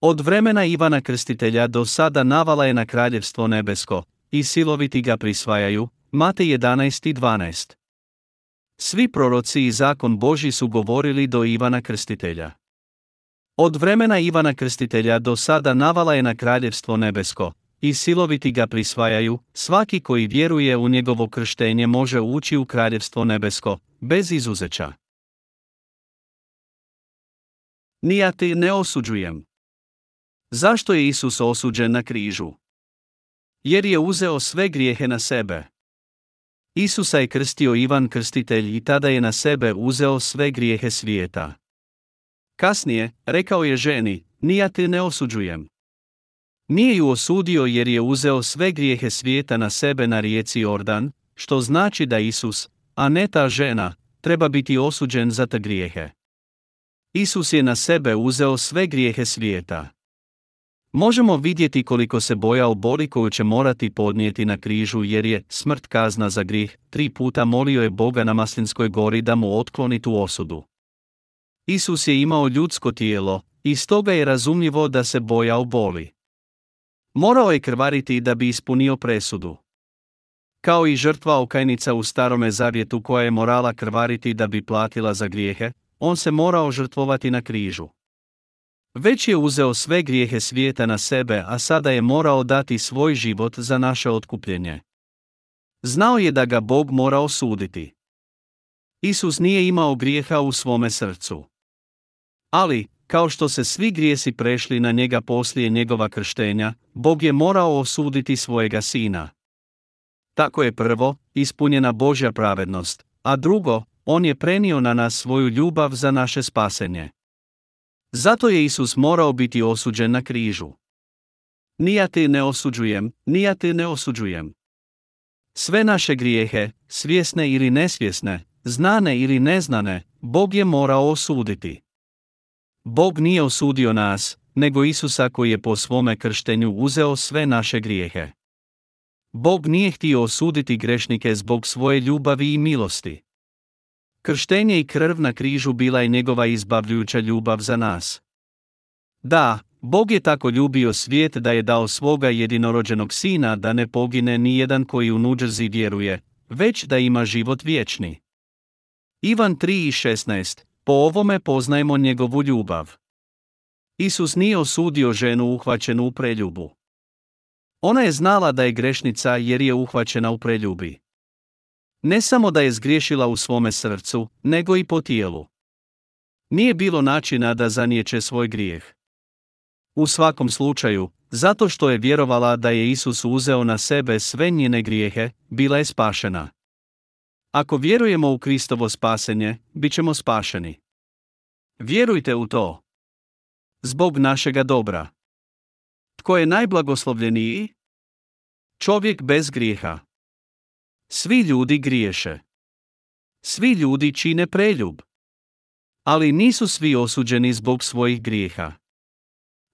Od vremena Ivana Krstitelja do sada navala je na kraljevstvo nebesko, i siloviti ga prisvajaju, Mate 11 i 12. Svi proroci i zakon Boži su govorili do Ivana Krstitelja. Od vremena Ivana Krstitelja do sada navala je na kraljevstvo nebesko, i siloviti ga prisvajaju, svaki koji vjeruje u njegovo krštenje može ući u kraljevstvo nebesko, bez izuzeća. Nija te ne osuđujem. Zašto je Isus osuđen na križu? Jer je uzeo sve grijehe na sebe. Isusa je krstio Ivan Krstitelj i tada je na sebe uzeo sve grijehe svijeta. Kasnije, rekao je ženi, nija te ne osuđujem. Nije ju osudio jer je uzeo sve grijehe svijeta na sebe na rijeci Jordan, što znači da Isus, a ne ta žena, treba biti osuđen za te grijehe. Isus je na sebe uzeo sve grijehe svijeta. Možemo vidjeti koliko se bojao boli koju će morati podnijeti na križu jer je smrt kazna za grijeh, tri puta molio je Boga na Maslinskoj gori da mu otkloni tu osudu. Isus je imao ljudsko tijelo, i stoga je razumljivo da se bojao boli. Morao je krvariti da bi ispunio presudu. Kao i žrtva okajnica u starome zavjetu koja je morala krvariti da bi platila za grijehe, on se morao žrtvovati na križu. Već je uzeo sve grijehe svijeta na sebe, a sada je morao dati svoj život za naše otkupljenje. Znao je da ga Bog mora osuditi. Isus nije imao grijeha u svome srcu. Ali, kao što se svi grijesi prešli na njega poslije njegova krštenja, Bog je morao osuditi svojega sina. Tako je prvo, ispunjena Božja pravednost, a drugo, on je prenio na nas svoju ljubav za naše spasenje. Zato je Isus morao biti osuđen na križu. Nija te ne osuđujem, nija te ne osuđujem. Sve naše grijehe, svjesne ili nesvjesne, znane ili neznane, Bog je morao osuditi. Bog nije osudio nas, nego Isusa koji je po svome krštenju uzeo sve naše grijehe. Bog nije htio osuditi grešnike zbog svoje ljubavi i milosti. Krštenje i krv na križu bila je njegova izbavljujuća ljubav za nas. Da, Bog je tako ljubio svijet da je dao svoga jedinorođenog sina da ne pogine ni jedan koji u nuđerzi vjeruje, već da ima život vječni. Ivan 3.16 Po ovome poznajemo njegovu ljubav. Isus nije osudio ženu uhvaćenu u preljubu. Ona je znala da je grešnica jer je uhvaćena u preljubi. Ne samo da je zgriješila u svome srcu, nego i po tijelu. Nije bilo načina da zaniječe svoj grijeh. U svakom slučaju, zato što je vjerovala da je Isus uzeo na sebe sve njene grijehe, bila je spašena. Ako vjerujemo u Kristovo spasenje, bit ćemo spašeni. Vjerujte u to. Zbog našega dobra. Tko je najblagoslovljeniji? Čovjek bez grijeha. Svi ljudi griješe. Svi ljudi čine preljub. Ali nisu svi osuđeni zbog svojih grijeha.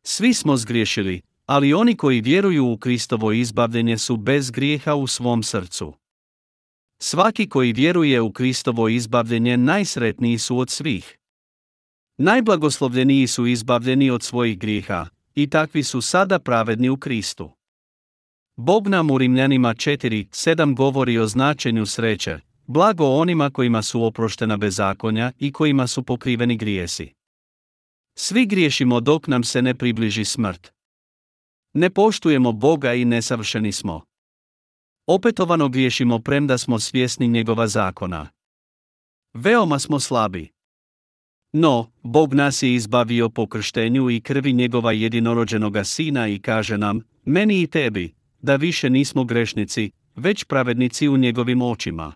Svi smo zgriješili, ali oni koji vjeruju u Kristovo izbavljenje su bez grijeha u svom srcu. Svaki koji vjeruje u Kristovo izbavljenje najsretniji su od svih. Najblagoslovljeniji su izbavljeni od svojih grijeha, i takvi su sada pravedni u Kristu. Bog nam u Rimljanima 4.7 govori o značenju sreće, blago onima kojima su oproštena bezakonja i kojima su pokriveni grijesi. Svi griješimo dok nam se ne približi smrt. Ne poštujemo Boga i nesavršeni smo. Opetovano griješimo premda smo svjesni njegova zakona. Veoma smo slabi. No, Bog nas je izbavio po krštenju i krvi njegova jedinorođenoga sina i kaže nam, meni i tebi, da više nismo grešnici, već pravednici u njegovim očima.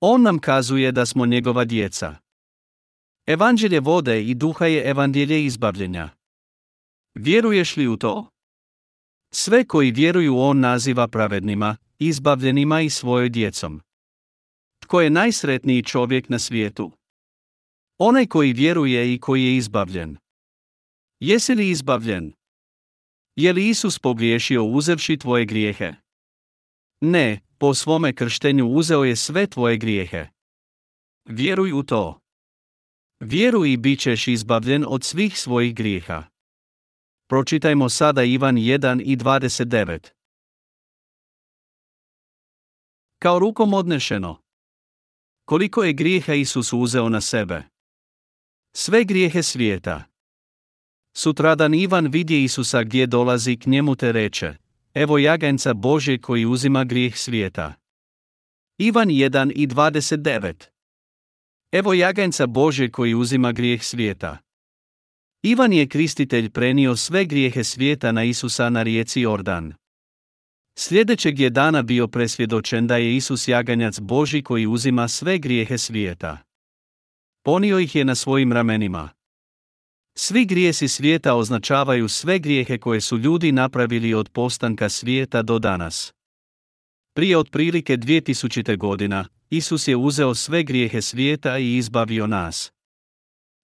On nam kazuje da smo njegova djeca. Evanđelje vode i duha je evanđelje izbavljenja. Vjeruješ li u to? Sve koji vjeruju on naziva pravednima, izbavljenima i svojoj djecom. Tko je najsretniji čovjek na svijetu? Onaj koji vjeruje i koji je izbavljen. Jesi li izbavljen? Je li Isus pogriješio uzevši tvoje grijehe? Ne, po svome krštenju uzeo je sve tvoje grijehe. Vjeruj u to. Vjeruj i bit ćeš izbavljen od svih svojih grijeha. Pročitajmo sada Ivan 1 i 29. Kao rukom odnešeno. Koliko je grijeha Isus uzeo na sebe? Sve grijehe svijeta. Sutradan Ivan vidje Isusa gdje dolazi k njemu te reče, evo jaganjca Bože koji uzima grijeh svijeta. Ivan 1 i 29 Evo jaganjca Bože koji uzima grijeh svijeta. Ivan je kristitelj prenio sve grijehe svijeta na Isusa na rijeci Jordan. Sljedećeg je dana bio presvjedočen da je Isus jaganjac Boži koji uzima sve grijehe svijeta. Ponio ih je na svojim ramenima. Svi grijesi svijeta označavaju sve grijehe koje su ljudi napravili od postanka svijeta do danas. Prije otprilike 2000. godina, Isus je uzeo sve grijehe svijeta i izbavio nas.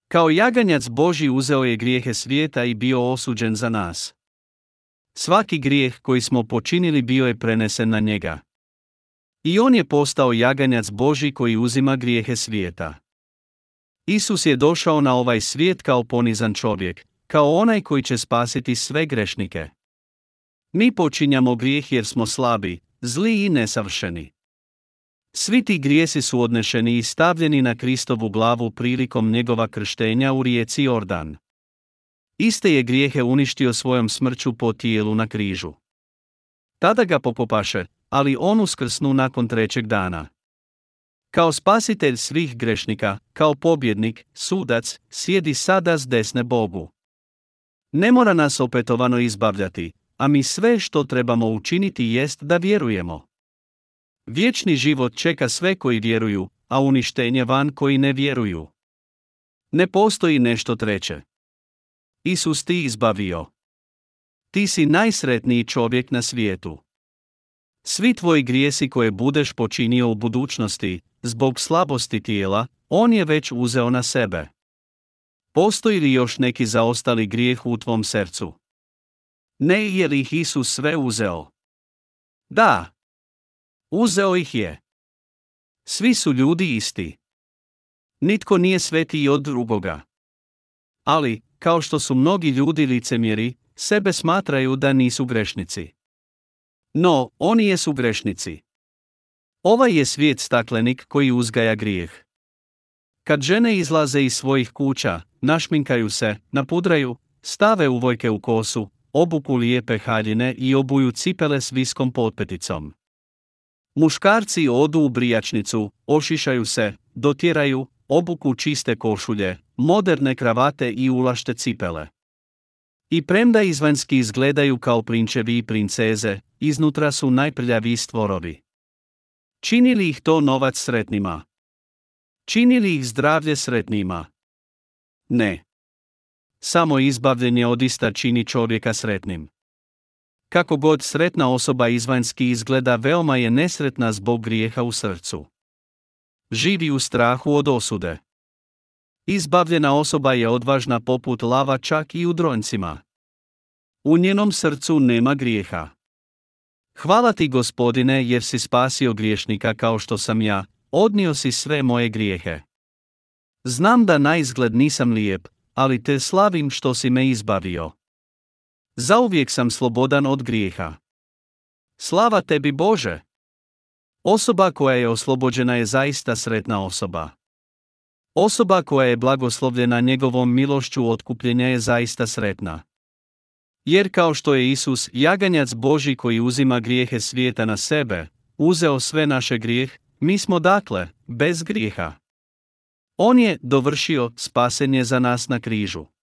Kao jaganjac Boži uzeo je grijehe svijeta i bio osuđen za nas. Svaki grijeh koji smo počinili bio je prenesen na njega. I on je postao jaganjac Boži koji uzima grijehe svijeta. Isus je došao na ovaj svijet kao ponizan čovjek, kao onaj koji će spasiti sve grešnike. Mi počinjamo grijeh jer smo slabi, zli i nesavršeni. Svi ti grijesi su odnešeni i stavljeni na Kristovu glavu prilikom njegova krštenja u rijeci Jordan. Iste je grijehe uništio svojom smrću po tijelu na križu. Tada ga popopaše, ali on uskrsnu nakon trećeg dana. Kao spasitelj svih grešnika, kao pobjednik, sudac, sjedi sada s desne Bogu. Ne mora nas opetovano izbavljati, a mi sve što trebamo učiniti jest da vjerujemo. Vječni život čeka sve koji vjeruju, a uništenje van koji ne vjeruju. Ne postoji nešto treće. Isus ti izbavio. Ti si najsretniji čovjek na svijetu. Svi tvoji grijesi koje budeš počinio u budućnosti, zbog slabosti tijela, on je već uzeo na sebe. Postoji li još neki zaostali grijeh u tvom srcu? Ne je li ih Isus sve uzeo? Da. Uzeo ih je. Svi su ljudi isti. Nitko nije svetiji od drugoga. Ali, kao što su mnogi ljudi licemjeri, sebe smatraju da nisu grešnici. No, oni jesu grešnici. Ovaj je svijet staklenik koji uzgaja grijeh. Kad žene izlaze iz svojih kuća, našminkaju se, napudraju, stave uvojke u kosu, obuku lijepe haljine i obuju cipele s viskom potpeticom. Muškarci odu u brijačnicu, ošišaju se, dotjeraju, obuku čiste košulje, moderne kravate i ulašte cipele. I premda izvanski izgledaju kao prinčevi i princeze, iznutra su najprljaviji stvorovi. Čini li ih to novac sretnima? Čini li ih zdravlje sretnima? Ne. Samo izbavljenje od ista čini čovjeka sretnim. Kako god sretna osoba izvanjski izgleda veoma je nesretna zbog grijeha u srcu. Živi u strahu od osude. Izbavljena osoba je odvažna poput lava čak i u dronjcima. U njenom srcu nema grijeha. Hvala ti gospodine jer si spasio griješnika kao što sam ja, odnio si sve moje grijehe. Znam da na izgled nisam lijep, ali te slavim što si me izbavio. Zauvijek sam slobodan od grijeha. Slava tebi Bože! Osoba koja je oslobođena je zaista sretna osoba. Osoba koja je blagoslovljena njegovom milošću otkupljenja je zaista sretna. Jer kao što je Isus, jaganjac Boži koji uzima grijehe svijeta na sebe, uzeo sve naše grijeh, mi smo dakle, bez grijeha. On je dovršio spasenje za nas na križu.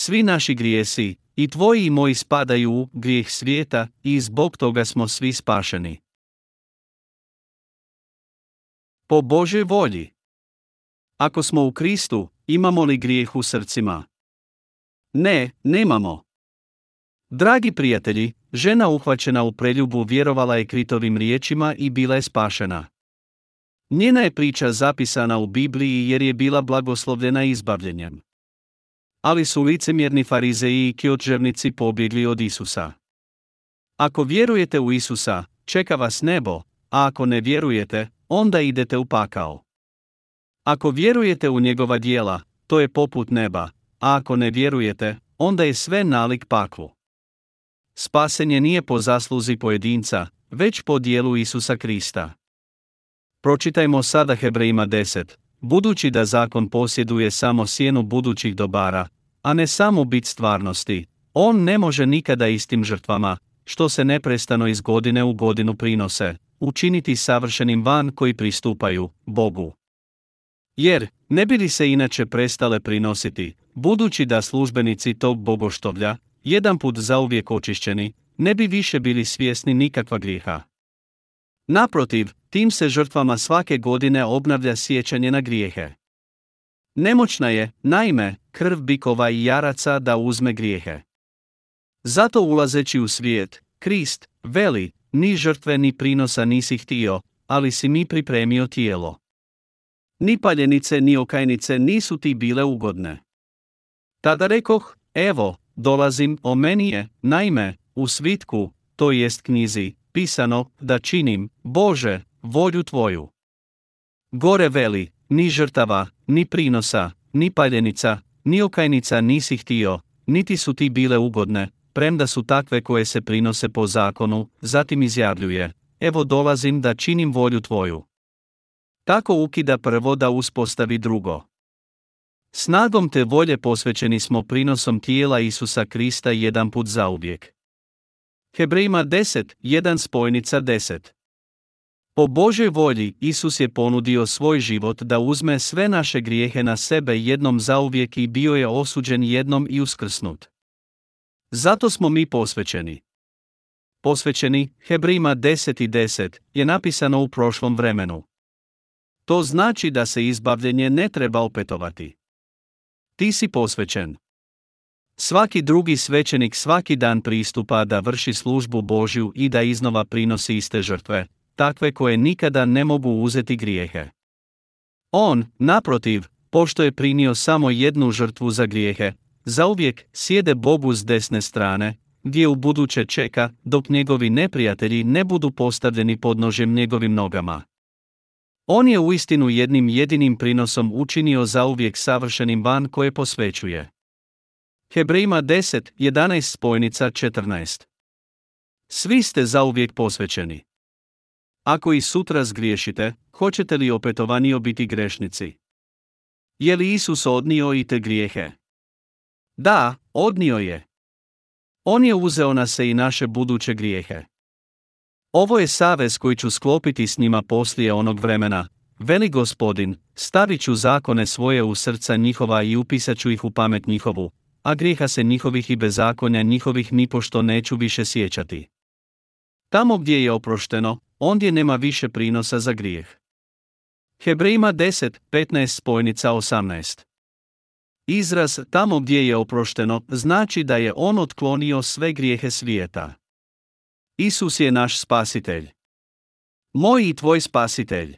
Svi naši grijesi, i tvoji i moji spadaju u grijeh svijeta i zbog toga smo svi spašeni. Po Božoj volji. Ako smo u Kristu, imamo li grijeh u srcima? Ne, nemamo. Dragi prijatelji, žena uhvaćena u preljubu vjerovala je Kritovim riječima i bila je spašena. Njena je priča zapisana u Bibliji jer je bila blagoslovljena izbavljenjem. Ali su licemjerni farizeji i kjođernici pobjegli od Isusa. Ako vjerujete u Isusa, čeka vas nebo, a ako ne vjerujete, onda idete u pakao. Ako vjerujete u njegova dijela, to je poput neba, a ako ne vjerujete, onda je sve nalik paklu. Spasenje nije po zasluzi pojedinca, već po dijelu Isusa Krista. Pročitajmo sada Hebrejima 10. Budući da zakon posjeduje samo sjenu budućih dobara, a ne samo bit stvarnosti, on ne može nikada istim žrtvama, što se neprestano iz godine u godinu prinose, učiniti savršenim van koji pristupaju Bogu. Jer, ne bi li se inače prestale prinositi, budući da službenici tog bogoštovlja, jedan put zauvijek očišćeni, ne bi više bili svjesni nikakva grijeha. Naprotiv, tim se žrtvama svake godine obnavlja sjećanje na grijehe. Nemoćna je, naime, krv bikova i jaraca da uzme grijehe. Zato ulazeći u svijet, Krist, veli, ni žrtve ni prinosa nisi htio, ali si mi pripremio tijelo. Ni paljenice ni okajnice nisu ti bile ugodne. Tada rekoh, evo, dolazim, o meni je, naime, u svitku, to jest knjizi, pisano, da činim, Bože, volju Tvoju. Gore veli, ni žrtava, ni prinosa, ni paljenica, ni okajnica nisi htio, niti su ti bile ugodne, premda su takve koje se prinose po zakonu, zatim izjavljuje, evo dolazim da činim volju Tvoju. Tako ukida prvo da uspostavi drugo. Snagom te volje posvećeni smo prinosom tijela Isusa Krista jedan put zauvijek. Hebrejima 10, 1 spojnica 10 Po Božoj volji Isus je ponudio svoj život da uzme sve naše grijehe na sebe jednom zauvijek i bio je osuđen jednom i uskrsnut. Zato smo mi posvećeni. Posvećeni, Hebrejima 10 i 10, je napisano u prošlom vremenu. To znači da se izbavljenje ne treba opetovati. Ti si posvećen. Svaki drugi svećenik svaki dan pristupa da vrši službu Božju i da iznova prinosi iste žrtve, takve koje nikada ne mogu uzeti grijehe. On, naprotiv, pošto je prinio samo jednu žrtvu za grijehe, zauvijek sjede Bogu s desne strane, gdje u buduće čeka dok njegovi neprijatelji ne budu postavljeni pod nožem njegovim nogama. On je uistinu jednim jedinim prinosom učinio zauvijek savršenim van koje posvećuje. Hebrejima 10, 11 spojnica 14 Svi ste zauvijek posvećeni. Ako i sutra zgriješite, hoćete li opetovanio biti grešnici? Je li Isus odnio i te grijehe? Da, odnio je. On je uzeo na se i naše buduće grijehe. Ovo je savez koji ću sklopiti s njima poslije onog vremena, veli gospodin, stavit ću zakone svoje u srca njihova i upisat ću ih u pamet njihovu, a grijeha se njihovih i bezakonja njihovih nipošto neću više sjećati. Tamo gdje je oprošteno, ondje nema više prinosa za grijeh. Hebrejima 10, 15 spojnica 18 Izraz tamo gdje je oprošteno znači da je on otklonio sve grijehe svijeta. Isus je naš spasitelj. Moj i tvoj spasitelj.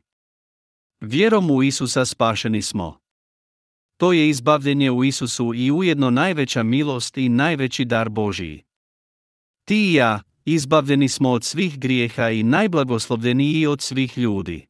Vjerom u Isusa spašeni smo. To je izbavljenje u Isusu i ujedno najveća milost i najveći dar Božiji. Ti i ja, izbavljeni smo od svih grijeha i najblagoslovljeniji od svih ljudi.